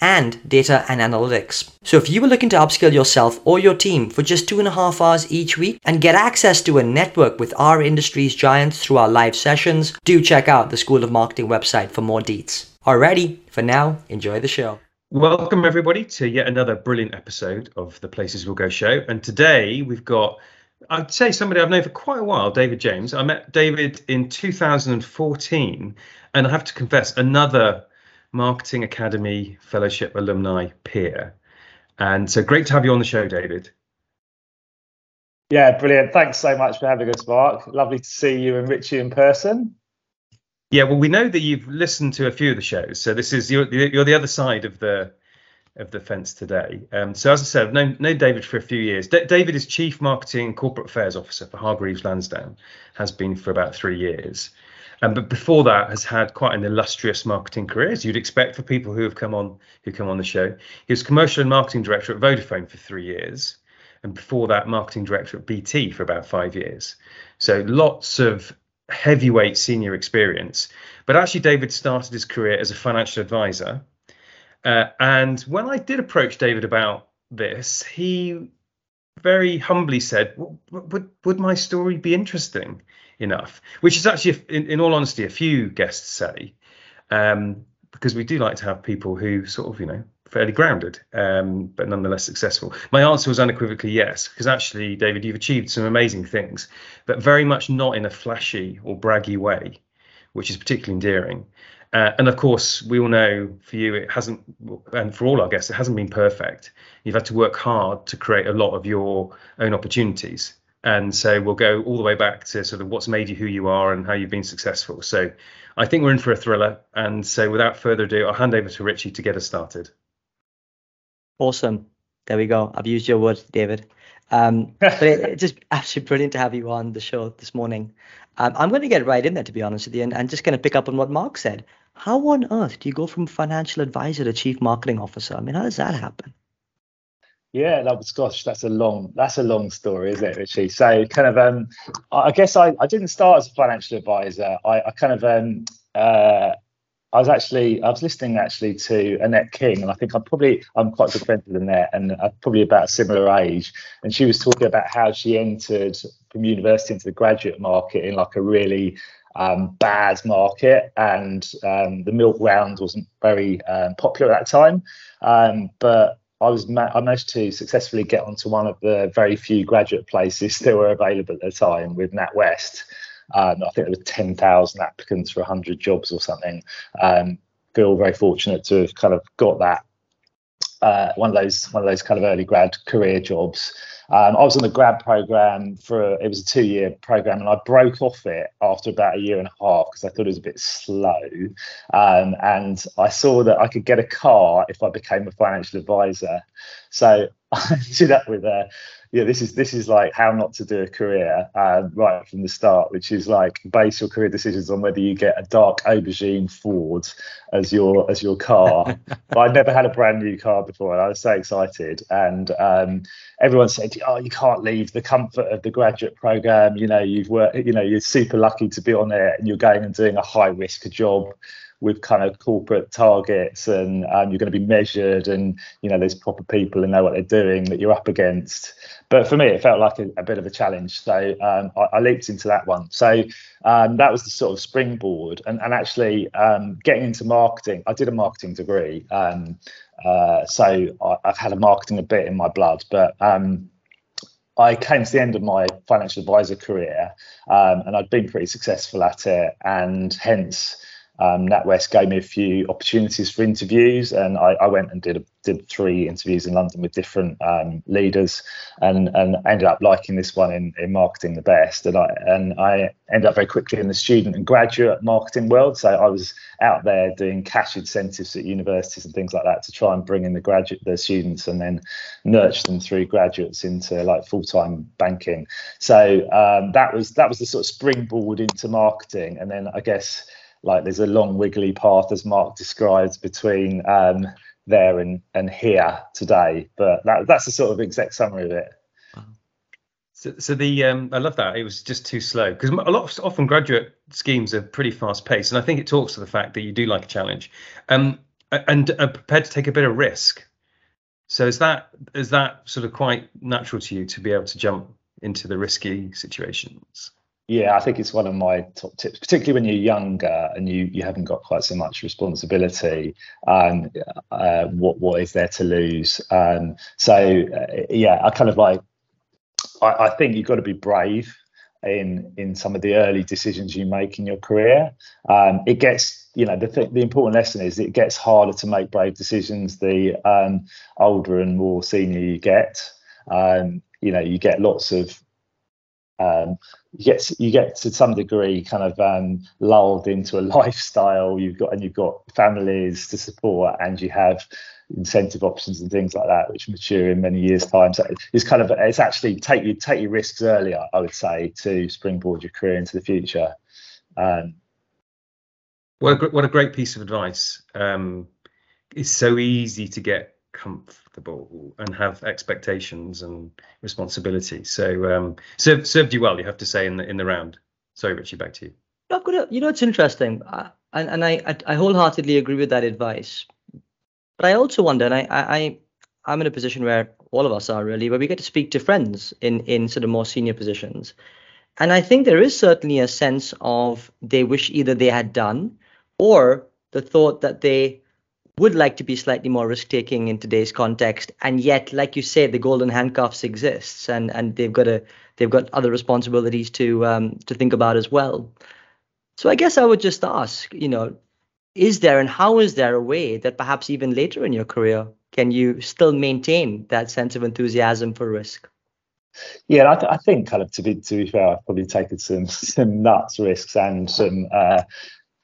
and data and analytics. So if you were looking to upskill yourself or your team for just two and a half hours each week and get access to a network with our industry's giants through our live sessions, do check out the School of Marketing website for more deets. Alrighty, for now, enjoy the show. Welcome everybody to yet another brilliant episode of the Places We'll Go show. And today we've got I'd say somebody I've known for quite a while, David James. I met David in 2014, and I have to confess, another Marketing Academy Fellowship alumni peer. And so great to have you on the show, David. Yeah, brilliant. Thanks so much for having us, Mark. Lovely to see you and Richie in person. Yeah, well, we know that you've listened to a few of the shows, so this is you're, you're the other side of the of the fence today. Um, so as I said, I've known, known David for a few years. D- David is Chief Marketing and Corporate Affairs Officer for Hargreaves Lansdown, has been for about three years. Um, but before that, has had quite an illustrious marketing career, as you'd expect for people who have come on who come on the show. He was commercial and marketing director at Vodafone for three years, and before that, marketing director at BT for about five years. So lots of heavyweight senior experience. But actually, David started his career as a financial advisor. Uh, and when I did approach David about this, he very humbly said, "Would would my story be interesting?" Enough, which is actually, in, in all honesty, a few guests say, um, because we do like to have people who sort of, you know, fairly grounded, um, but nonetheless successful. My answer was unequivocally yes, because actually, David, you've achieved some amazing things, but very much not in a flashy or braggy way, which is particularly endearing. Uh, and of course, we all know for you, it hasn't, and for all our guests, it hasn't been perfect. You've had to work hard to create a lot of your own opportunities and so we'll go all the way back to sort of what's made you who you are and how you've been successful. So I think we're in for a thriller. And so without further ado, I'll hand over to Richie to get us started. Awesome. There we go. I've used your words, David. Um, but it, it's just absolutely brilliant to have you on the show this morning. Um, I'm going to get right in there, to be honest with you, and, and just going to pick up on what Mark said. How on earth do you go from financial advisor to chief marketing officer? I mean, how does that happen? Yeah, that was gosh, that's a long that's a long story, isn't it, Richie? So kind of um I guess I, I didn't start as a financial advisor. I, I kind of um uh I was actually I was listening actually to Annette King, and I think I'm probably I'm quite good friends with Annette, and I'm probably about a similar age. And she was talking about how she entered from university into the graduate market in like a really um, bad market, and um, the milk round wasn't very um, popular at that time. Um, but I was ma- I managed to successfully get onto one of the very few graduate places that were available at the time with NatWest. Um, I think there were 10,000 applicants for 100 jobs or something. Um, feel very fortunate to have kind of got that uh, one of those one of those kind of early grad career jobs. Um, I was on the grad program for it was a two year program, and I broke off it after about a year and a half because I thought it was a bit slow. Um, and I saw that I could get a car if I became a financial advisor. So I did that with a yeah, this is this is like how not to do a career uh, right from the start, which is like base your career decisions on whether you get a dark aubergine Ford as your as your car. but I'd never had a brand new car before, and I was so excited. And um, everyone said, "Oh, you can't leave the comfort of the graduate program. You know, you've worked. You know, you're super lucky to be on there, and you're going and doing a high risk job." With kind of corporate targets and um, you're going to be measured and you know there's proper people and know what they're doing that you're up against. But for me it felt like a, a bit of a challenge. So um, I, I, leaped into that one. So um, that was the sort of springboard. And, and actually um, getting into marketing i did a marketing degree um, uh, so I, have had a marketing a bit in my blood. But um, I came to the end of my financial advisor career, um, and I'd been pretty successful at it, and hence um, NatWest gave me a few opportunities for interviews, and I, I went and did a, did three interviews in London with different um, leaders, and and ended up liking this one in, in marketing the best. And I and I ended up very quickly in the student and graduate marketing world. So I was out there doing cash incentives at universities and things like that to try and bring in the graduate the students and then nurture them through graduates into like full time banking. So um, that was that was the sort of springboard into marketing, and then I guess like there's a long wiggly path as mark describes between um, there and and here today. But that, that's the sort of exact summary of it. So, so the um, I love that. It was just too slow. Because a lot of often graduate schemes are pretty fast paced, and I think it talks to the fact that you do like a challenge, um, and are prepared to take a bit of risk. So is that is that sort of quite natural to you to be able to jump into the risky situations? Yeah, I think it's one of my top tips, particularly when you're younger and you you haven't got quite so much responsibility. Um, uh, what what is there to lose? Um, so uh, yeah, I kind of like. I, I think you've got to be brave in in some of the early decisions you make in your career. Um, it gets you know the th- the important lesson is it gets harder to make brave decisions the um, older and more senior you get. Um, you know you get lots of um, you get you get to some degree kind of um, lulled into a lifestyle. You've got and you've got families to support, and you have incentive options and things like that, which mature in many years' time. So it's kind of it's actually take you take your risks earlier, I would say, to springboard your career into the future. Um, what a what a great piece of advice. Um, it's so easy to get comfortable and have expectations and responsibility. So um, served served you well, you have to say in the in the round. Sorry, Richie, back to you. Got a, you know, it's interesting, uh, and and I I wholeheartedly agree with that advice. But I also wonder, and I I I'm in a position where all of us are really, where we get to speak to friends in in sort of more senior positions, and I think there is certainly a sense of they wish either they had done, or the thought that they would like to be slightly more risk taking in today's context and yet like you say the golden handcuffs exists and and they've got a they've got other responsibilities to um to think about as well. So i guess i would just ask you know is there and how is there a way that perhaps even later in your career can you still maintain that sense of enthusiasm for risk? Yeah, I, th- I, think kind of to be to be fair, I've probably taken some some nuts risks and some uh,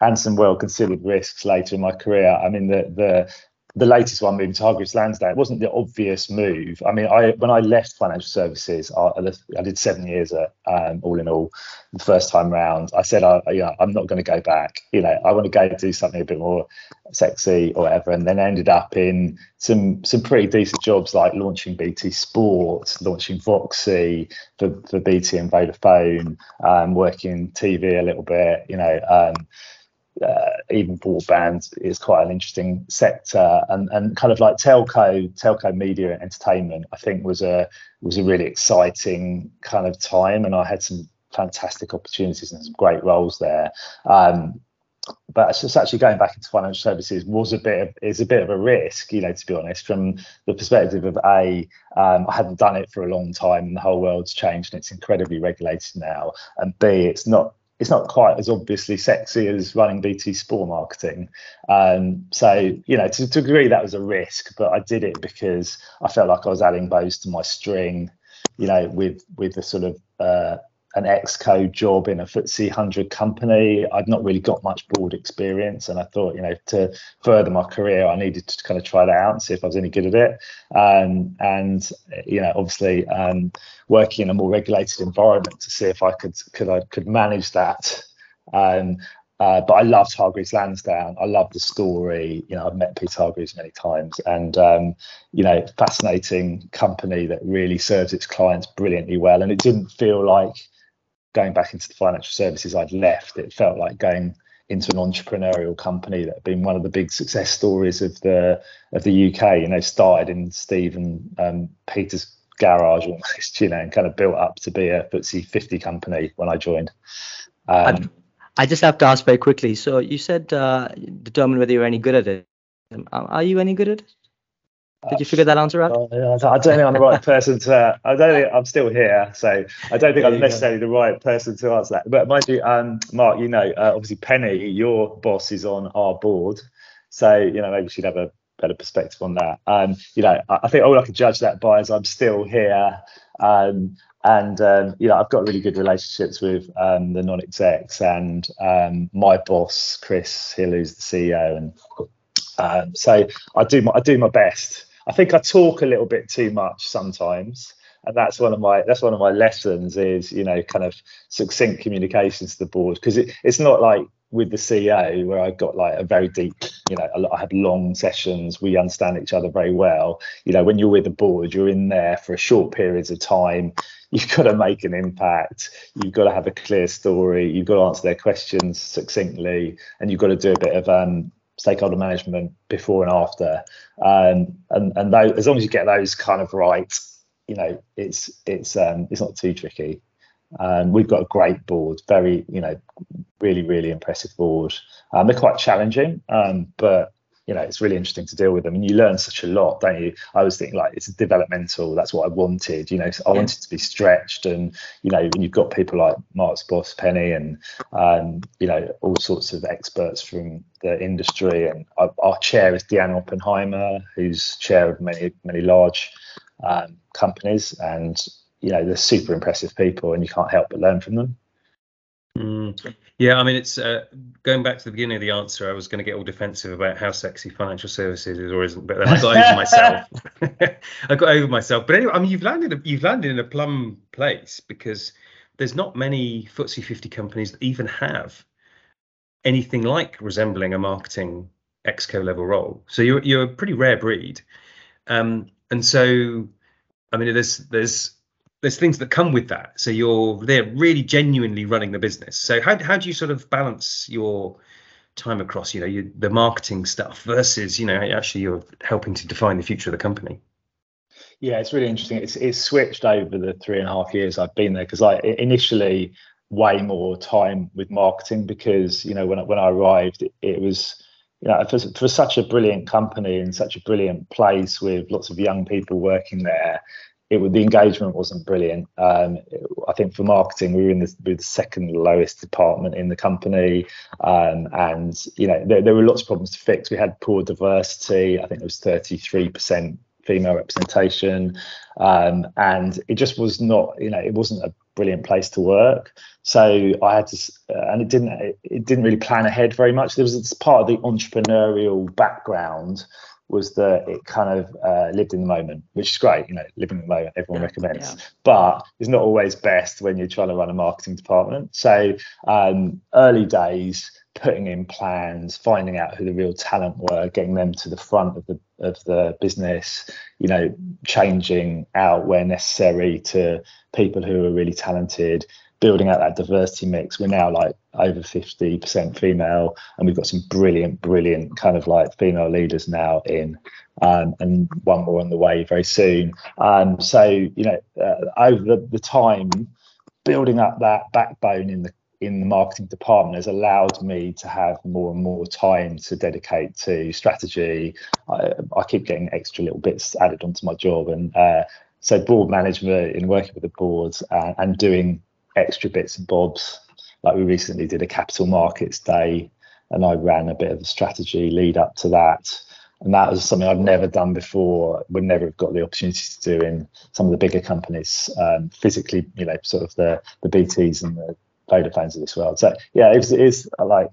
and some well considered risks later in my career. I mean, the the the latest one moving to Hargreaves Lansdown, it wasn't the obvious move. I mean, I when I left financial services, I, I did seven years at um, all in all. The first time round, I said, I, you know, I'm not going to go back. You know, I want to go do something a bit more sexy or whatever. And then ended up in some some pretty decent jobs like launching BT Sport, launching VOXI for, for BT and Vodafone, um, working TV a little bit. You know. Um, uh, even broadband is quite an interesting sector. And and kind of like telco telco media and entertainment i think was a was a really exciting kind of time. And i had some fantastic opportunities and some great roles there. Um, but it's just actually going back into financial services was a bit of, is a bit of a risk, you know, to be honest, from the perspective of a um, I hadn't done it for a long time and the whole world's changed and it's incredibly regulated now, and b it's not it's not quite as obviously sexy as running BT Sport marketing. Um, so, you know, to, to agree that was a risk, but I did it because I felt like I was adding bows to my string, you know, with with the sort of uh, an Exco job in a FTSE 100 company. I'd not really got much board experience, and I thought, you know, to further my career, I needed to kind of try that out and see if I was any good at it. Um, and you know, obviously, um, working in a more regulated environment to see if I could could I could manage that. Um, uh, but I loved Hargreaves Lansdown. I love the story. You know, I've met Peter Hargreaves many times, and um, you know, fascinating company that really serves its clients brilliantly well. And it didn't feel like going back into the financial services I'd left, it felt like going into an entrepreneurial company that had been one of the big success stories of the of the UK. You know, started in Stephen um, Peter's garage almost, you know, and kind of built up to be a FTSE 50 company when I joined. Um, I just have to ask very quickly. So you said uh, determine whether you're any good at it. Are you any good at it? Did you figure that answer out? Uh, I don't think I'm the right person to. I don't think I'm still here, so I don't think I'm necessarily go. the right person to answer that. But mind you, um, Mark, you know, uh, obviously Penny, your boss is on our board, so you know maybe she'd have a better perspective on that. Um, you know, I, I think all I can judge that by is I'm still here. Um, and um, you know I've got really good relationships with um, the non-execs and um, my boss Chris Hill, who's the CEO, and um, so I do my I do my best. I think I talk a little bit too much sometimes, and that's one of my that's one of my lessons is you know kind of succinct communications to the board because it, it's not like with the CEO where I got like a very deep, you know, I had long sessions. We understand each other very well. You know, when you're with the board, you're in there for a short periods of time. You've got to make an impact. You've got to have a clear story. You've got to answer their questions succinctly, and you've got to do a bit of um, stakeholder management before and after. Um, and and those, as long as you get those kind of right, you know, it's it's um, it's not too tricky. Um, we've got a great board, very, you know, really, really impressive board. Um, they're quite challenging, um, but you know, it's really interesting to deal with them, and you learn such a lot, don't you? I was thinking like it's developmental. That's what I wanted. You know, I yeah. wanted to be stretched, and you know, you've got people like Mark's boss Penny, and um, you know, all sorts of experts from the industry. And our, our chair is Deanna Oppenheimer, who's chair of many, many large um, companies, and you know they're super impressive people and you can't help but learn from them mm. yeah i mean it's uh, going back to the beginning of the answer i was going to get all defensive about how sexy financial services is or isn't but then i got over myself. I got over myself. But anyway i mean you've landed you've landed in a plum place because there's not many FTSE 50 companies that even have anything like resembling a marketing exco level role. So you're you're a pretty rare breed. Um, and so I mean, there's there's there's things that come with that. So you're there really genuinely running the business. So how how do you sort of balance your time across, you know, the marketing stuff versus, you know, actually you're helping to define the future of the company? Yeah, it's really interesting. It's it's switched over the three and a half years I've been there because I initially way more time with marketing because you know when when I arrived it, it was you know for, for such a brilliant company and such a brilliant place with lots of young people working there it the engagement wasn't brilliant. Um, I think for marketing, we were in the, we were the second lowest department in the company, um, and you know there, there, were lots of problems to fix. We had poor diversity. I think it was thirty three percent female representation, um, and it just was not. You know, it wasn't a brilliant place to work. So I had to, uh, and it didn't. It didn't really plan ahead very much. There was this part of the entrepreneurial background was that it kind of uh, lived in the moment, which is great. You know, living in the moment, everyone yeah, recommends, yeah. but it's not always best when you're trying to run a marketing department. So um, early days, putting in plans, finding out who the real talent were, getting them to the front of the of the business, you know, changing out where necessary to people who are really talented, building out that diversity mix. We're now like over 50% female, and we've got some brilliant, brilliant kind of like female leaders now in, um, and one more on the way very soon. Um, so, you know, uh, over the, the time, building up that backbone in the in the marketing department has allowed me to have more and more time to dedicate to strategy. I, I keep getting extra little bits added onto my job, and uh, so board management in working with the boards uh, and doing extra bits and bobs. Like we recently did a capital markets day, and I ran a bit of a strategy lead up to that. And that was something I've never done before. Would never have got the opportunity to do in some of the bigger companies, um, physically, you know, sort of the the BTS and the Vodafones of this world. So yeah, it, was, it is like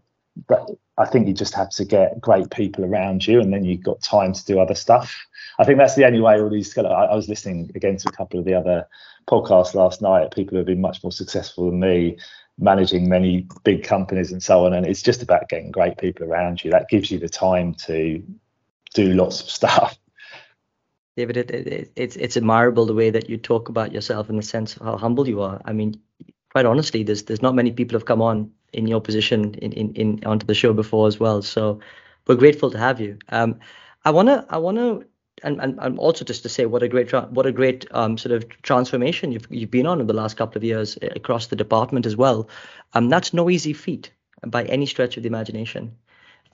but I think you just have to get great people around you, and then you've got time to do other stuff. I think that's the only way all these. I, I was listening again to a couple of the other podcasts last night. People who have been much more successful than me, managing many big companies and so on. And it's just about getting great people around you. That gives you the time to do lots of stuff. David, it, it, it's it's admirable the way that you talk about yourself in the sense of how humble you are. I mean, quite honestly, there's there's not many people have come on in your position in, in, in onto the show before as well. So we're grateful to have you. Um, I wanna I wanna and, and, and also just to say what a great what a great um, sort of transformation you've you've been on in the last couple of years eh, across the department as well. Um, that's no easy feat by any stretch of the imagination.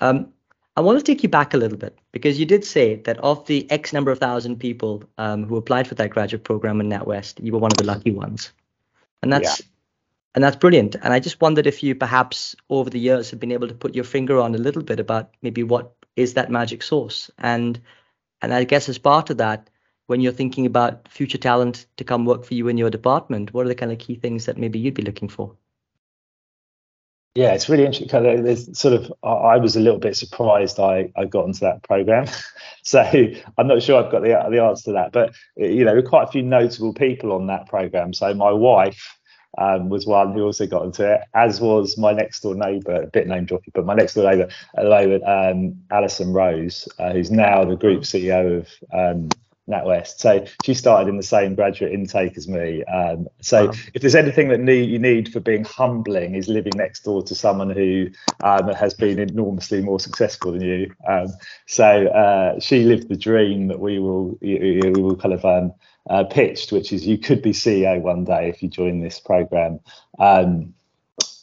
Um, I want to take you back a little bit because you did say that of the X number of thousand people um, who applied for that graduate program in NatWest, you were one of the lucky ones, and that's yeah. and that's brilliant. And I just wondered if you perhaps over the years have been able to put your finger on a little bit about maybe what is that magic source and and I guess as part of that, when you're thinking about future talent to come work for you in your department, what are the kind of key things that maybe you'd be looking for? Yeah, it's really interesting. Kind of, there's sort of, I was a little bit surprised I, I got into that program, so I'm not sure I've got the the answer to that. But you know, quite a few notable people on that program. So my wife um, was one who also got into it, as was my next door neighbour, a bit name dropping, but my next door neighbour at the moment, um, Alison Rose, uh, who's now the group CEO of um, NatWest. So she started in the same graduate intake as me. Um, so wow. if there's anything that need, you need for being humbling is living next door to someone who um, has been enormously more successful than you. Um, so uh, she lived the dream that we will we will kind of um, uh, pitched, which is you could be CEO one day if you join this program. Um,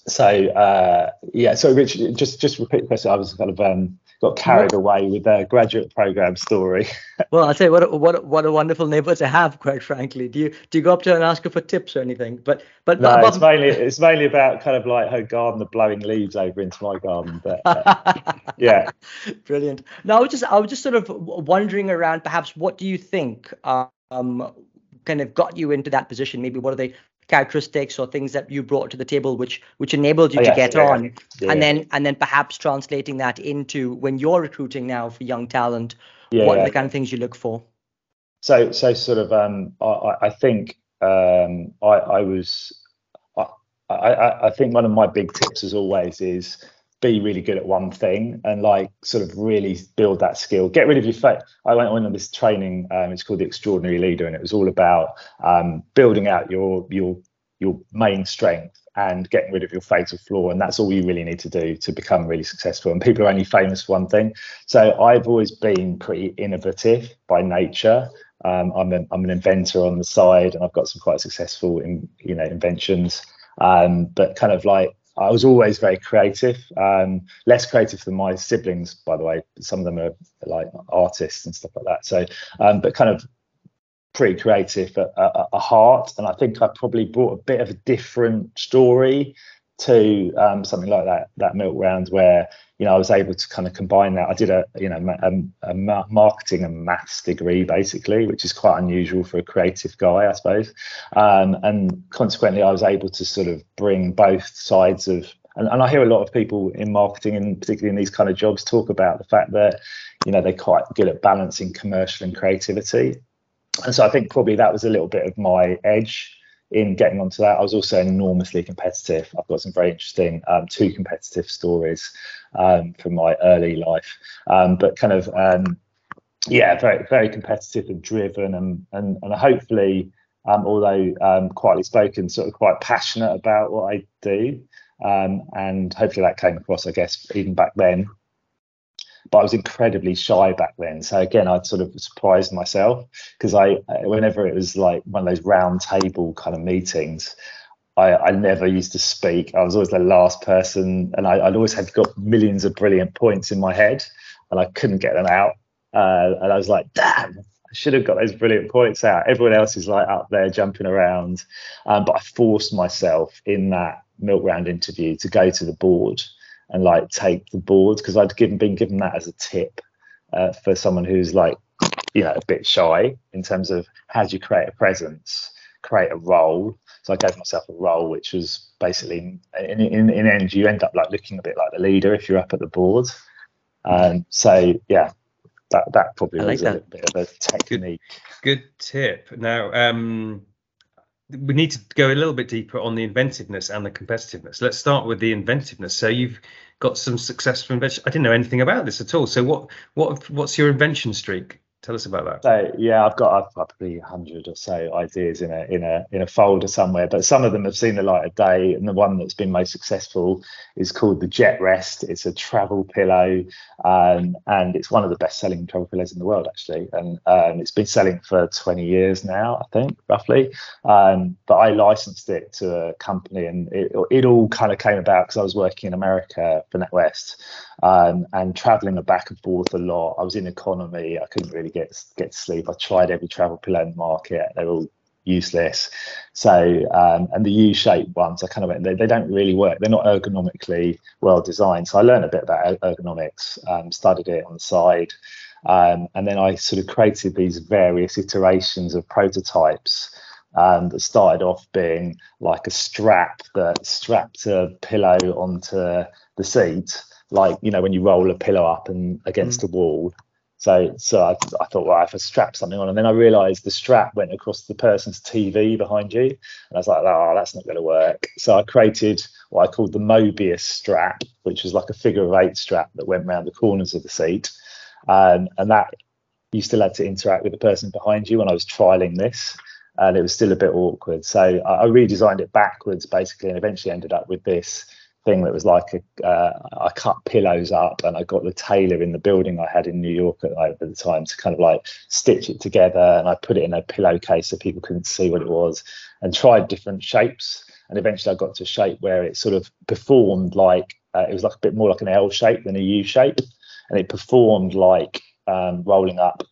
so uh, yeah, so Rich, just just repeat the question. I was kind of um, got carried away with their graduate program story. well, I'll say what a, what a, what a wonderful neighbour to have. Quite frankly, do you do you go up to her and ask her for tips or anything? But but no, but, it's mainly it's mainly about kind of like her garden, the blowing leaves over into my garden. But uh, yeah, brilliant. Now I was just I was just sort of wondering around. Perhaps what do you think? Um, kind of got you into that position? Maybe what are the characteristics or things that you brought to the table which which enabled you oh, to get yeah, on yeah. and then and then perhaps translating that into when you're recruiting now for young talent what are the kind of things you look for so so sort of um i i think um i i was I, I, I think one of my big tips as always is be really good at one thing and like sort of really build that skill. Get rid of your face i went on this training um, it's called the extraordinary leader and it was all about um, building out your your your main strength and getting rid of your fatal flaw and that's all you really need to do to become really successful and people are only famous for one thing. So i've always been pretty innovative by nature. Um, I'm, a, I'm an inventor on the side and i've got some quite successful in, you know inventions. Um, but kind of like I was always very creative, um, less creative than my siblings, by the way. Some of them are like artists and stuff like that. So, um, but kind of pretty creative at, at, at, heart. And I think I probably brought a bit of a different story to um, something like that that milk round where you know I was able to kind of combine that. I did a you know a, a marketing and maths degree basically, which is quite unusual for a creative guy, I suppose. Um, and consequently, I was able to sort of bring both sides of. And, and I hear a lot of people in marketing and particularly in these kind of jobs talk about the fact that you know they're quite good at balancing commercial and creativity. And so I think probably that was a little bit of my edge in getting onto that. I was also enormously competitive. I've got some very interesting um, two competitive stories um, from my early life, um, but kind of um, yeah, very very competitive and driven, and and and hopefully, um, although um, quietly spoken, sort of quite passionate about what I do, and hopefully that came across, I guess, even back then but I was incredibly shy back then. So again, I'd sort of surprised myself because I, whenever it was like one of those round table kind of meetings, I, I never used to speak. I was always the last person, and I, would always had got millions of brilliant points in my head, and I couldn't get them out. Uh, and I was like, damn, I should have got those brilliant points out. Everyone else is like up there jumping around, um, but I forced myself in that milk round interview to go to the board and like take the boards because I'd given been given that as a tip uh, for someone who's like you know a bit shy in terms of how do you create a presence, create a role. So I gave myself a role which was basically in in, in end you end up like looking a bit like the leader if you're up at the board. Um, so yeah, that that probably like was that. a bit of a technique. Good, good tip. Now um we need to go a little bit deeper on the inventiveness and the competitiveness. Let's start with the inventiveness. So you've got some successful invention. I didn't know anything about this at all. So what what what's your invention streak? Tell us about that. So yeah, I've got I've probably hundred or so ideas in a in a in a folder somewhere, but some of them have seen the light of day. And the one that's been most successful is called the Jet Rest. It's a travel pillow, um, and it's one of the best-selling travel pillows in the world actually. And um, it's been selling for 20 years now, I think roughly. Um, but I licensed it to a company, and it it all kind of came about because I was working in America for NatWest um, and traveling back and forth a lot. I was in economy. I couldn't really get get to sleep. I tried every travel pillow in the market. They're all useless. So, um, and the U-shaped ones, I kind of they, they don't really work. They're not ergonomically well designed. So I learned a bit about ergonomics, um, studied it on the side. Um, and then I sort of created these various iterations of prototypes um, that started off being like a strap that strapped a pillow onto the seat like you know when you roll a pillow up and against mm. a wall. So so I, I thought, well, if I strap something on, and then I realised the strap went across the person's TV behind you, and I was like, oh, that's not going to work. So I created what I called the Mobius strap, which was like a figure of eight strap that went around the corners of the seat, um, and that you still had to interact with the person behind you when I was trialing this and it was still a bit awkward. So I, redesigned it backwards basically, and eventually ended up with this thing that was like a, uh, I cut pillows up and I got the tailor in the building I had in New York at, at, the time to kind of like stitch it together and I put it in a pillowcase so people couldn't see what it was and tried different shapes and eventually I got to a shape where it sort of performed like uh, it was like a bit more like an L shape than a U shape and it performed like um, rolling up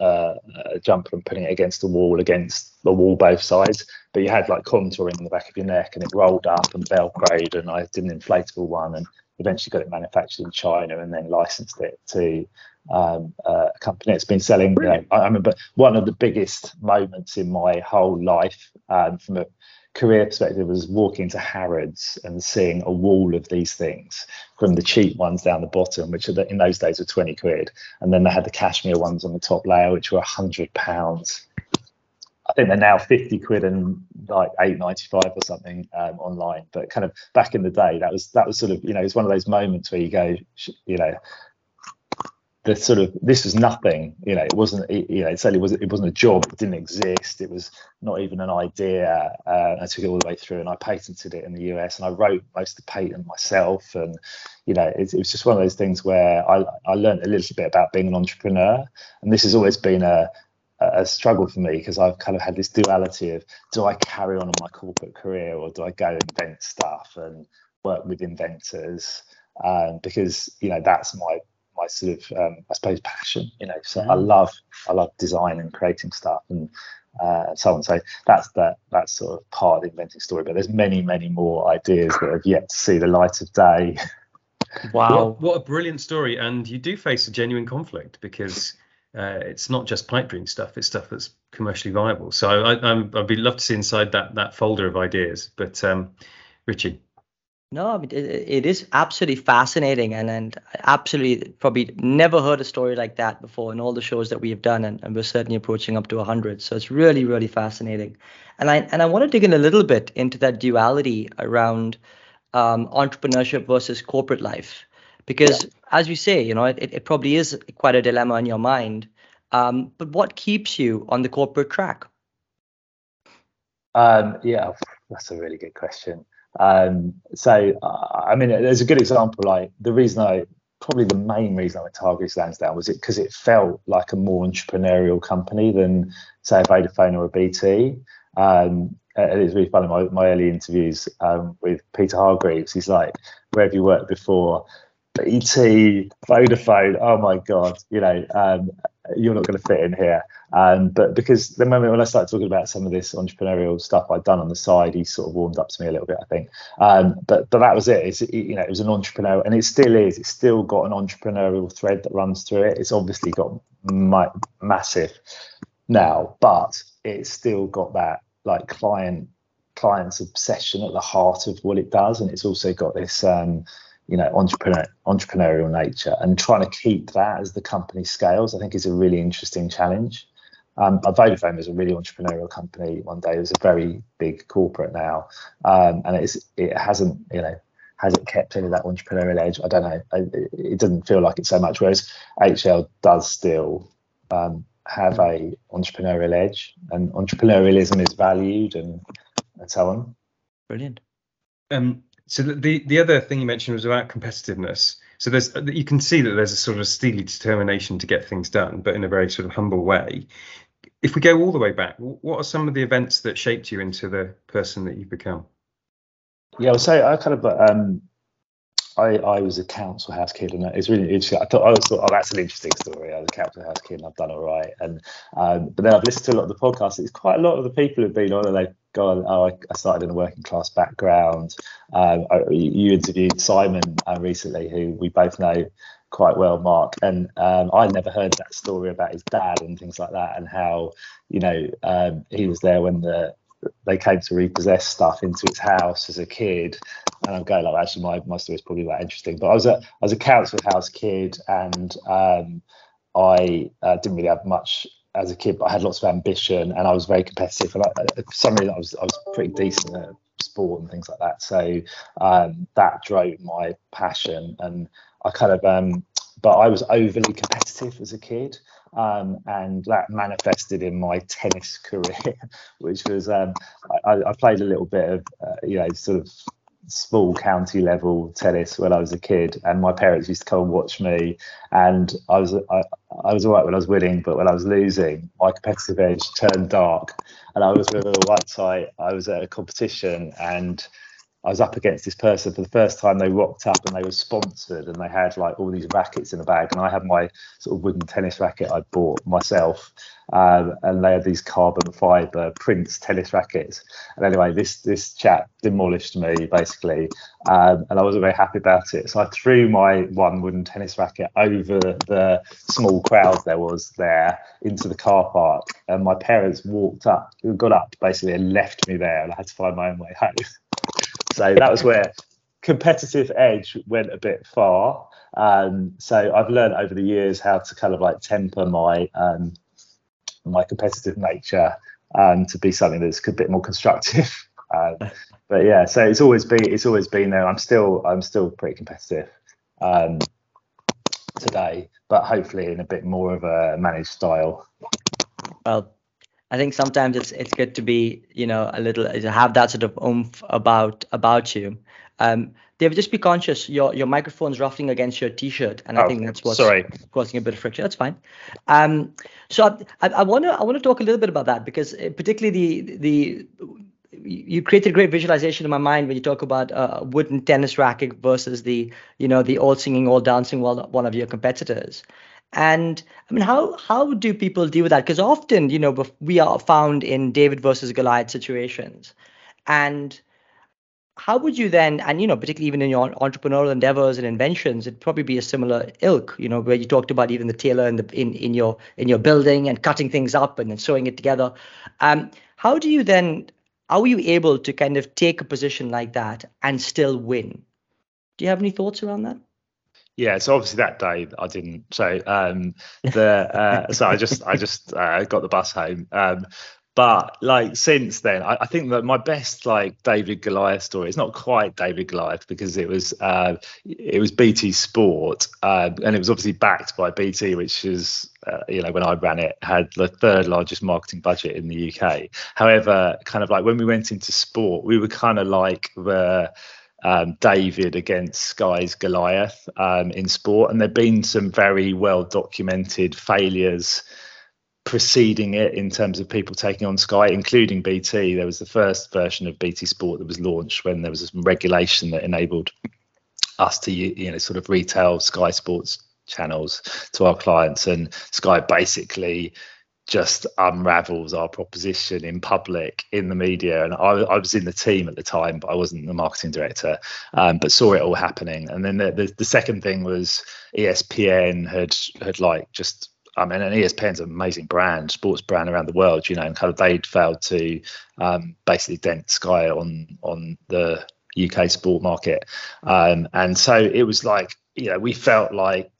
uh, a jumper and putting it against the wall, against the wall both sides. But you had like contouring in the back of your neck, and it rolled up and velcroed. And I did an inflatable one, and eventually got it manufactured in China, and then licensed it to um, uh, a company that's been selling. You know, I, I remember one of the biggest moments in my whole life um, from a career perspective was walking to Harrods and seeing a wall of these things from the cheap ones down the bottom, which the, in those days were 20 quid. And then they had the cashmere ones on the top layer, which were 100 pounds. I think they're now 50 quid and like 8.95 or something um, online. But kind of back in the day, that was that was sort of you know it's one of those moments where you go, you know, the sort of this was nothing you know it wasn't you know it certainly was it wasn't a job it didn't exist it was not even an idea uh, i took it all the way through and i patented it in the us and i wrote most of the patent myself and you know it, it was just one of those things where i i learned a little bit about being an entrepreneur and this has always been a a struggle for me because I've kind of had this duality of do I carry on in my corporate career or do I go invent stuff and work with inventors um, because you know that's my my sort of um, I suppose passion. You know, so I love I love design and creating stuff and uh, so on. So that's that that's sort of part of the inventing story. But there's many many more ideas that have yet to see the light of day. Wow, what, what a brilliant story! And you do face a genuine conflict because. Uh, it's not just pipe dream stuff; it's stuff that's commercially viable. So I, would be love to see inside that that folder of ideas. But um, Richie, no, I mean, it, it is absolutely fascinating, and and absolutely probably never heard a story like that before in all the shows that we have done, and, and we're certainly approaching up to hundred. So it's really really fascinating, and I and I want to dig in a little bit into that duality around um, entrepreneurship versus corporate life, because yeah. as you say, you know, it, it probably is quite a dilemma in your mind. Um, but what keeps you on the corporate track? Um, yeah, that's a really good question. Um, so, uh, I mean, there's a good example. Like the reason I, probably the main reason I went to Hargreaves Lansdown was it because it felt like a more entrepreneurial company than, say, a Vodafone or a BT. Um, it is really funny. My, my early interviews um, with Peter Hargreaves, he's like, "Where have you worked before?" BT, Vodafone. Oh my god, you know, um, you're not going to fit in here. Um, but because the moment when I started talking about some of this entrepreneurial stuff I'd done on the side, he sort of warmed up to me a little bit, I think. Um, but but that was it. It's you know it was an entrepreneur, and it still is. It's still got an entrepreneurial thread that runs through it. It's obviously got my, massive now, but it's still got that like client client's obsession at the heart of what it does, and it's also got this. Um, you know entrepreneur, entrepreneurial nature and trying to keep that as the company scales i think is a really interesting challenge um, Vodafone is a really entrepreneurial company. One day it was a very big corporate now, um, and it's it hasn't you know has it kept any of that entrepreneurial edge? I don't know. It, it doesn't feel like it so much. Whereas HL does still um, have a entrepreneurial edge, and entrepreneurialism is valued, and and so on. Brilliant. Um, so the the other thing you mentioned was about competitiveness. So there's you can see that there's a sort of steely determination to get things done, but in a very sort of humble way. If we go all the way back, what are some of the events that shaped you into the person that you've become? Yeah, I'll say I kind of um, I, I was a council house kid, and it's really interesting. I thought I always thought, oh, that's an interesting story. I was a council house kid, and I've done all right. And um, but then I've listened to a lot of the podcasts. It's quite a lot of the people who've been on, and they've gone, oh, I, started in a working class background. Um, you interviewed Simon uh, recently, who we both know quite well, Mark. And um, I never heard that story about his dad and things like that, and how you know um, he was there when the they came to repossess stuff into his house as a kid. And I'm going like, actually, my, my story is probably that interesting. But I was a I was a council house kid, and um, I uh, didn't really have much as a kid, but I had lots of ambition, and I was very competitive. And I, for some reason, I was I was pretty decent at sport and things like that. So um, that drove my passion, and I kind of um, but I was overly competitive as a kid. Um, and that manifested in my tennis career, which was um, I, I, played a little bit of uh, you know sort of small county level tennis when I was a kid, and my parents used to come and watch me. And I was I, I was alright when I was winning, but when I was losing, my competitive edge turned dark. And I was with a white tie. I was at a competition, and I was up against this person for the first time. They rocked up and they were sponsored and they had like all these rackets in a bag. And I had my sort of wooden tennis racket I'd bought myself. Um, and they had these carbon fiber Prince tennis rackets. And anyway, this this chap demolished me basically. Um, and I wasn't very happy about it. So I threw my one wooden tennis racket over the small crowd there was there into the car park. And my parents walked up, got up basically and left me there. And I had to find my own way home. So that was where competitive edge went a bit far. Um, so I've learned over the years how to kind of like temper my um, my competitive nature um, to be something that's a bit more constructive. Um, but yeah, so it's always been it's always been there. I'm still I'm still pretty competitive um, today, but hopefully in a bit more of a managed style. Well, I think sometimes it's it's good to be you know a little to have that sort of oomph about about you. Um, David, just be conscious. Your your microphone's ruffling against your t-shirt, and I oh, think that's what's sorry. causing a bit of friction. That's fine. Um, so I want to I want to talk a little bit about that because uh, particularly the the you created a great visualization in my mind when you talk about a wooden tennis racket versus the you know the all singing all dancing one one of your competitors and I mean, how how do people deal with that? Because often, you know, we are found in David versus Goliath situations, and how would you then, and you know, particularly even in your entrepreneurial endeavors and inventions, it'd probably be a similar ilk, you know, where you talked about even the tailor in the in in your in your building and cutting things up and then sewing it together. Um, how do you then? How are you able to kind of take a position like that and still win? Do you have any thoughts around that? Yeah, so obviously that day I didn't. So um, the uh, so I just I just uh, got the bus home. Um, but like since then, I, I, think that my best like David Goliath story is not quite David Goliath because it was uh, it was BT Sport uh, and it was obviously backed by BT, which is uh, you know when I ran it had the third largest marketing budget in the UK. However, kind of like when we went into sport, we were kind of like the um, David against Sky's Goliath um, in sport, and there've been some very well documented failures preceding it in terms of people taking on Sky, including BT. There was the first version of BT Sport that was launched when there was some regulation that enabled us to you know sort of retail Sky Sports channels to our clients, and Sky basically just unravels our proposition in public in the media. And I, I, was in the team at the time but i wasn't the marketing director um, but saw it all happening. And then the, the, the, second thing was espn had had like just I mean, and ESPN's an amazing brand, sports brand around the world, you know, and kind of they'd failed to um, basically dent Sky on on the UK sport market, um, and so it was like, you know, we felt like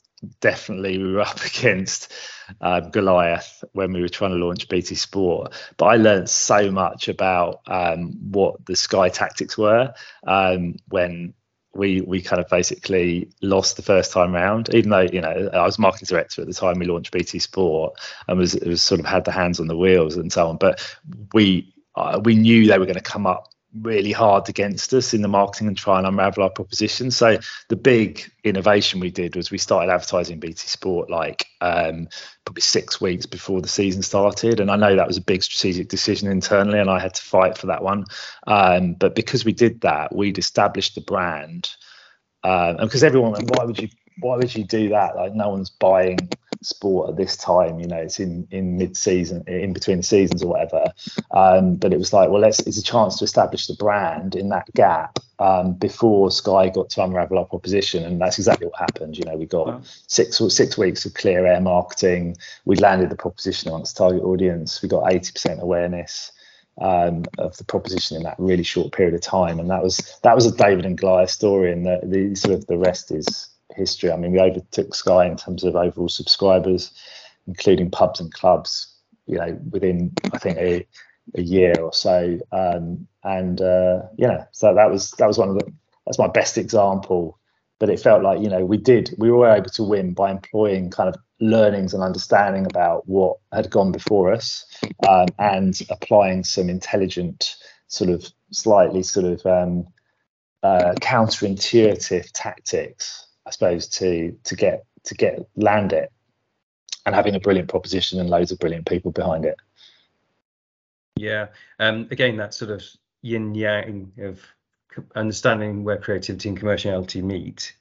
definitely we were up against um, Goliath when we were trying to launch BT Sport. But I learned so much about um, what the Sky tactics were um, when we we kind of basically lost the first time round. Even though you know I was marketing director at the time we launched BT Sport and was was sort of had the hands on the wheels and so on, but we uh, we knew they were going to come up really hard against us in the marketing and try and unravel our proposition. So the big innovation we did was we started advertising BT Sport like um, probably six weeks before the season started, and I know that was a big strategic decision internally, and I had to fight for that one. Um, but because we did that, we'd established the brand, uh, and because everyone went, "Why would you? Why would you do that? Like no one's buying." Sport at this time. You know, it's in in mid season, in between the seasons or whatever. Um, but it was like, well, let's it's a chance to establish the brand in that gap um, before Sky got to unravel our proposition, and that's exactly what happened. You know, we got wow. six six weeks of clear air marketing. We landed the proposition amongst target audience. We got eighty percent awareness. Um, of the proposition in that really short period of time, and that was that was a David and Goliath story, and the, the sort of the rest is history. I mean, we overtook Sky in terms of overall subscribers, including pubs and clubs. You know, within I think a a year or so, um, and uh, yeah, so that was that was one of the that's my best example. But it felt like you know we did we were able to win by employing kind of learnings and understanding about what had gone before us, um, and applying some intelligent sort of slightly sort of um, uh, counterintuitive tactics I suppose, to to get to get land it, and having a brilliant proposition and loads of brilliant people behind it. Yeah, um, again, that sort of yin yang of understanding where creativity and commerciality meet.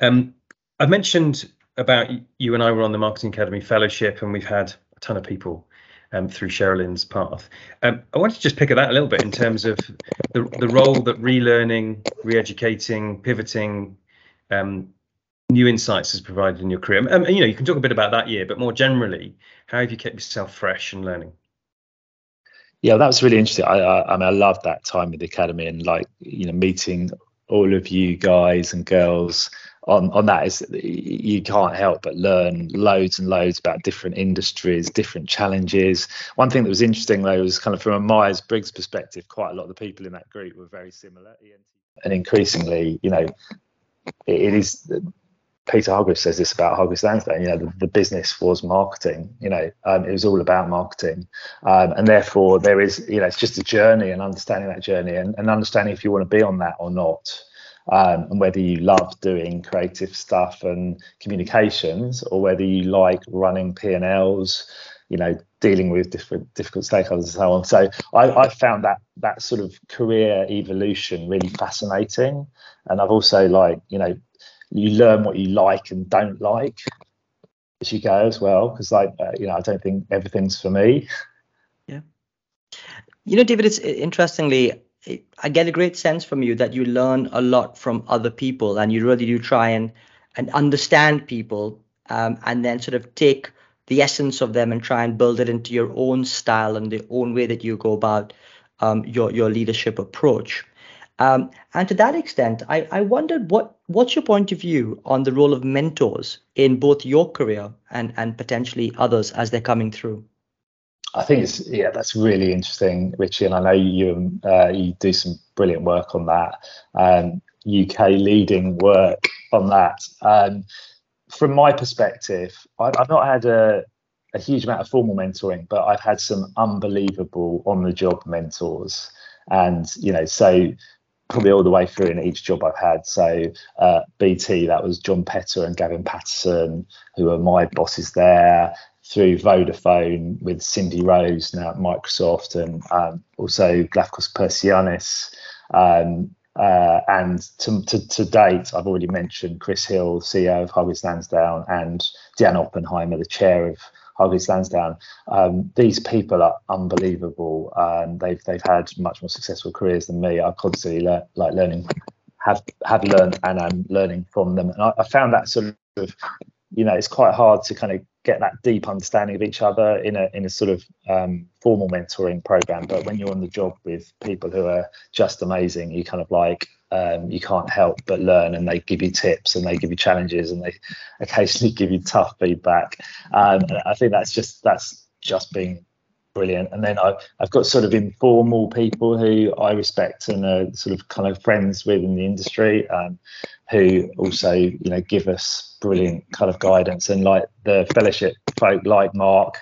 Um, I've mentioned about you and I were on the Marketing Academy Fellowship, and we've had a ton of people um, through Sherilyn's path. Um, I wanted to just pick at that a little bit in terms of the, the role that relearning, re-educating, pivoting, um, new insights has provided in your career? Um, you know, you can talk a bit about that year, but more generally, how have you kept yourself fresh and learning? Yeah, that was really interesting. I, I, I mean, I loved that time with the academy and like you know meeting all of you guys and girls on on that is you can't help but learn loads and loads about different industries, different challenges. One thing that was interesting though was kind of from a Myers Briggs perspective, quite a lot of the people in that group were very similar. And increasingly, you know, it is Peter Hughes says this about Hargreaves Lansdown. You know, the, the, business was marketing. You know, um, it was all about marketing, um, and therefore there is, you know, it's just a journey and understanding that journey and, and understanding if you want to be on that or not, um, and whether you love doing creative stuff and communications or whether you like running P and Ls. You know, dealing with different difficult stakeholders and so on. So I, I found that that sort of career evolution really fascinating, and I've also like you know you learn what you like and don't like as you go as well because like uh, you know i don't think everything's for me. Yeah. You know david it's interestingly i get a great sense from you that you learn a lot from other people and you really do try and and understand people um, and then sort of take the essence of them and try and build it into your own style and the own way that you go about um, your your leadership approach um, and to that extent, I, I wondered what what's your point of view on the role of mentors in both your career and and potentially others as they're coming through. I think it's yeah, that's really interesting, Richie, and I know you uh, you do some brilliant work on that, um, UK leading work on that. Um, from my perspective, I, I've not had a a huge amount of formal mentoring, but I've had some unbelievable on the job mentors. And, you know, so probably all the way through in each job I've had. So uh, BT, that was John Petter and Gavin Patterson, who were my bosses there. Through Vodafone with Cindy Rose now at Microsoft, and um, also Glafkos Persianis. Um, uh, and to, to, to, date, I've already mentioned Chris Hill, CEO of Hargreaves Lansdown, and Deanna Oppenheimer, the chair of Hargreaves Lansdown. Um, these people are unbelievable. Um, they've they've had much more successful careers than me. I constantly le- like learning, have have learned, and I'm learning from them. And I, I found that sort of, you know, it's quite hard to kind of get that deep understanding of each other in a in a sort of um, formal mentoring program. But when you're on the job with people who are just amazing, you kind of like um, you can't help but learn and they give you tips and they give you challenges and they occasionally give you tough feedback um, i think that's just that's just being brilliant. And then I've, I've got sort of informal people who I respect and are sort of kind of friends with in the industry, um, who also you know give us brilliant kind of guidance and like the fellowship folk like Mark,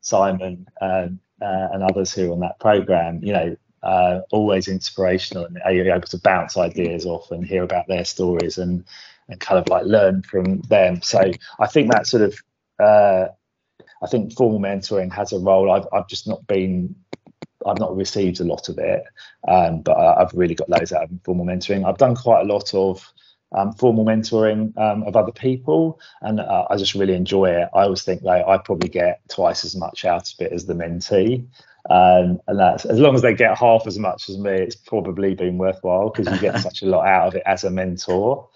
Simon, um, uh, and others who are on that program. You know, uh, always inspirational and are able to bounce ideas off and hear about their stories and and kind of like learn from them. So I think that sort of uh, I think formal mentoring has a role. I've I've just not been I've not received a lot of it, um, but I've really got loads out of informal mentoring. I've done quite a lot of um, formal mentoring um, of other people, and uh, I just really enjoy it. I always think like I probably get twice as much out of it as the mentee. Um, and that's as long as they get half as much as me, it's probably been worthwhile because you get such a lot out of it as a mentor.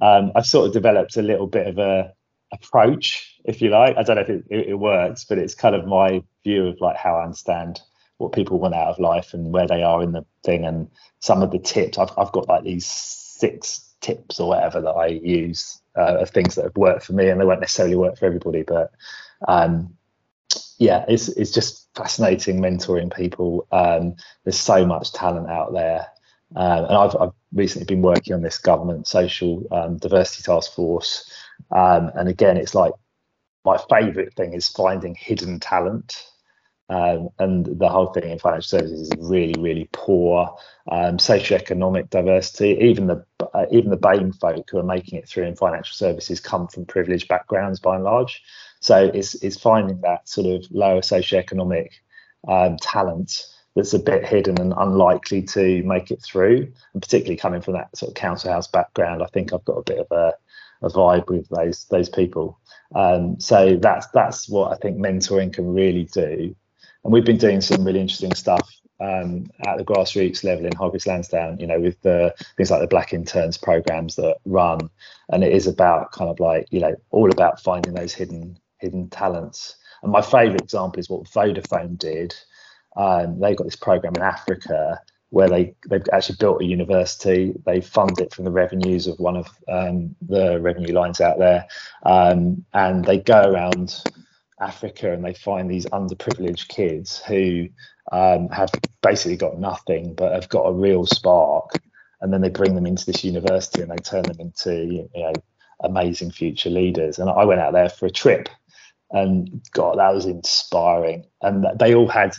Um, I've sort of developed a little bit of a approach, if you like. I don't know if it, it, it, works, but it's kind of my view of like how I understand what people want out of life and where they are in the thing and some of the tips. I've, I've got like these six tips or whatever that I use uh, of things that have worked for me and they won't necessarily work for everybody, but um, yeah, it's it's just fascinating mentoring people. Um, there's so much talent out there, um, and I've, I've recently been working on this government social um, diversity task force, um, and again, it's like my favourite thing is finding hidden talent. Um, and the whole thing in financial services is really, really poor. Um, socioeconomic diversity, even the uh, even the BAME folk who are making it through in financial services come from privileged backgrounds by and large. So it's it's finding that sort of lower socioeconomic um, talent that's a bit hidden and unlikely to make it through, and particularly coming from that sort of council house background, I think I've got a bit of a a vibe with those those people. Um, so that's that's what I think mentoring can really do. And we've been doing some really interesting stuff um, at the grassroots level in Hargreaves Lansdown, you know, with the things like the Black Interns programs that run. And it is about kind of like, you know, all about finding those hidden hidden talents. And my favourite example is what Vodafone did. Um, they got this program in Africa where they they've actually built a university. They fund it from the revenues of one of um, the revenue lines out there, um, and they go around Africa and they find these underprivileged kids who um, have basically got nothing but have got a real spark, and then they bring them into this university and they turn them into you know amazing future leaders. And I went out there for a trip, and God, that was inspiring. And they all had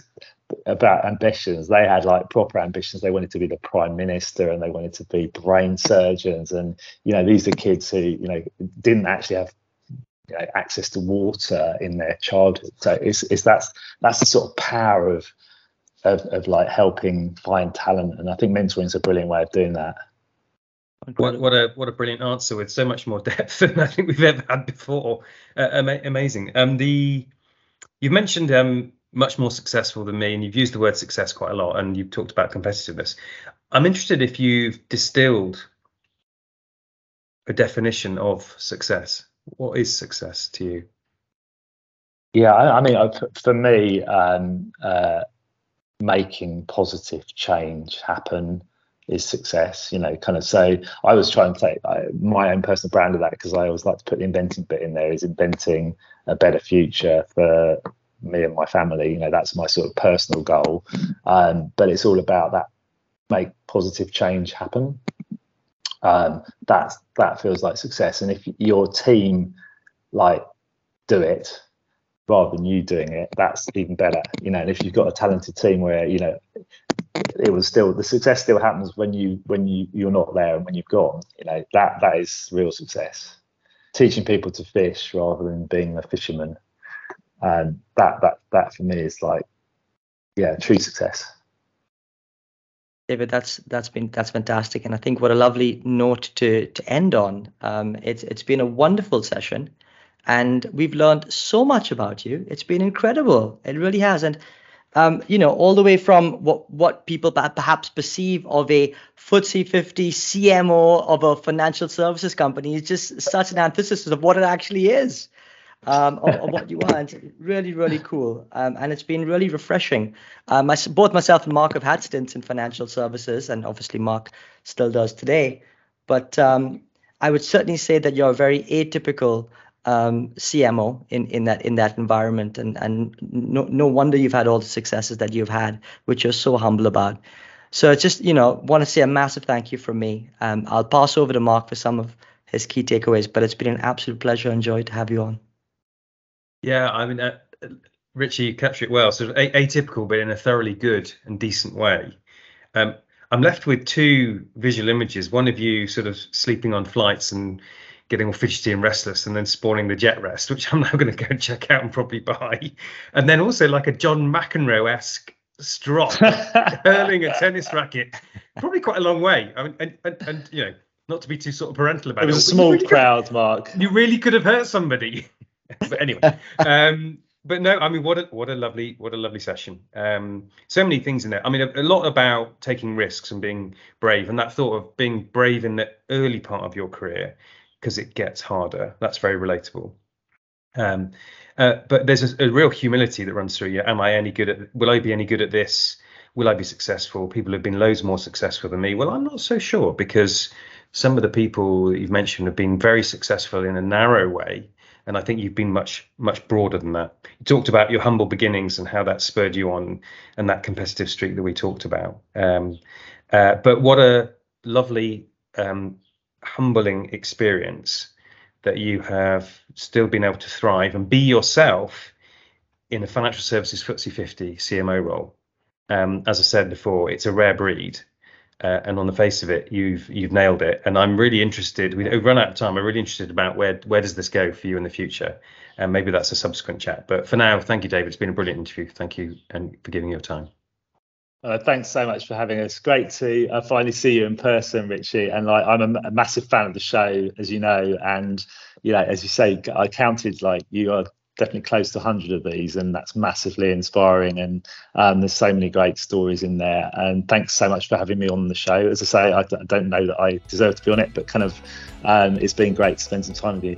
about ambitions. They had like proper ambitions. They wanted to be the prime minister and they wanted to be brain surgeons. And you know, these are kids who you know didn't actually have you know, access to water in their childhood. So it's it's that's that's the sort of power of of, of like helping find talent. And I think mentoring is a brilliant way of doing that. What, what a what a brilliant answer with so much more depth than I think we've ever had before. Uh, ama- amazing. Um, the you've mentioned um much more successful than me, and you've used the word success quite a lot, and you've talked about competitiveness. I'm interested if you've distilled a definition of success. What is success to you? Yeah, I, I mean, for me, um, uh, making positive change happen is success. You know, kind of. So I was trying to take my own personal brand of that because I always like to put the inventing bit in there. Is inventing a better future for me and my family. You know, that's my sort of personal goal. Um, but it's all about that make positive change happen. Um, that that feels like success. And if your team like do it rather than you doing it, that's even better. You know, and if you've got a talented team where you know it was still the success still happens when you when you you're not there and when you've gone. You know that that is real success. Teaching people to fish rather than being a fisherman and that that that for me is like yeah true success David, that's that's been that's fantastic, and I think what a lovely note to to end on. Um, it's it's been a wonderful session, and we've learned so much about you. It's been incredible. It really has, and um, you know, all the way from what what people perhaps perceive of a FTSE 50 CMO of a financial services company is just such an antithesis of what it actually is um, of, of, what you. And really, really cool. Um, and it's been really refreshing. My, both myself and Mark have had stints in financial services, and obviously Mark still does today. But um, I would certainly say that you're a very atypical um, CMO in, in that in that environment, and and no no wonder you've had all the successes that you've had, which you're so humble about. So just you know, want to say a massive thank you from me. Um, I'll pass over to Mark for some of his key takeaways, but it's been an absolute pleasure and joy to have you on. Yeah, I mean, uh, Richie, you capture it well. Sort of atypical, but in a thoroughly good and decent way. Um, I'm left with two visual images. One of you sort of sleeping on flights and getting all fidgety and restless, and then spawning the jet rest, which I'm now going to go and check out and probably buy. And then also like a John McEnroe esque strop hurling a tennis racket, probably quite a long way. I mean, and, and, and you know, not to be too sort of parental about it. It was a small really crowd, could, Mark. You really could have hurt somebody. but anyway, um, but no, I mean, what a what a lovely what a lovely session. Um, so many things in there. I mean, a, a, lot about taking risks and being brave, and that thought of being brave in the early part of your career because it gets harder. That's very relatable. Um, uh, but there's a, a, real humility that runs through you. Am I any good at? Will I be any good at this? Will I be successful? People have been loads more successful than me. Well, I'm not so sure because some of the people you've mentioned have been very successful in a narrow way and I think you've been much much broader than that. You talked about your humble beginnings and how that spurred you on, and that competitive streak that we talked about. Um, uh, but what a lovely, um, humbling experience that you have still been able to thrive and be yourself in a financial services FTSE 50 CMO role. Um, as I said before, it's a rare breed, uh, and on the face of it, you've you've nailed it. And I'm really interested. We, have run out of time. I'm really interested about where where does this go for you in the future, and maybe that's a subsequent chat. But for now, thank you, David. It's been a brilliant interview. Thank you, and for giving your time. Uh, thanks so much for having us. Great to uh, finally see you in person, Richie. And like, I'm a, a, massive fan of the show, as you know. And you know, as you say, I counted like you are definitely close to 100 of these and that's massively inspiring and um, there's so many great stories in there. And thanks so much for having me on the show. As i say I d- I don't know that i deserve to be on it but kind of um, it's been great to spend some time with you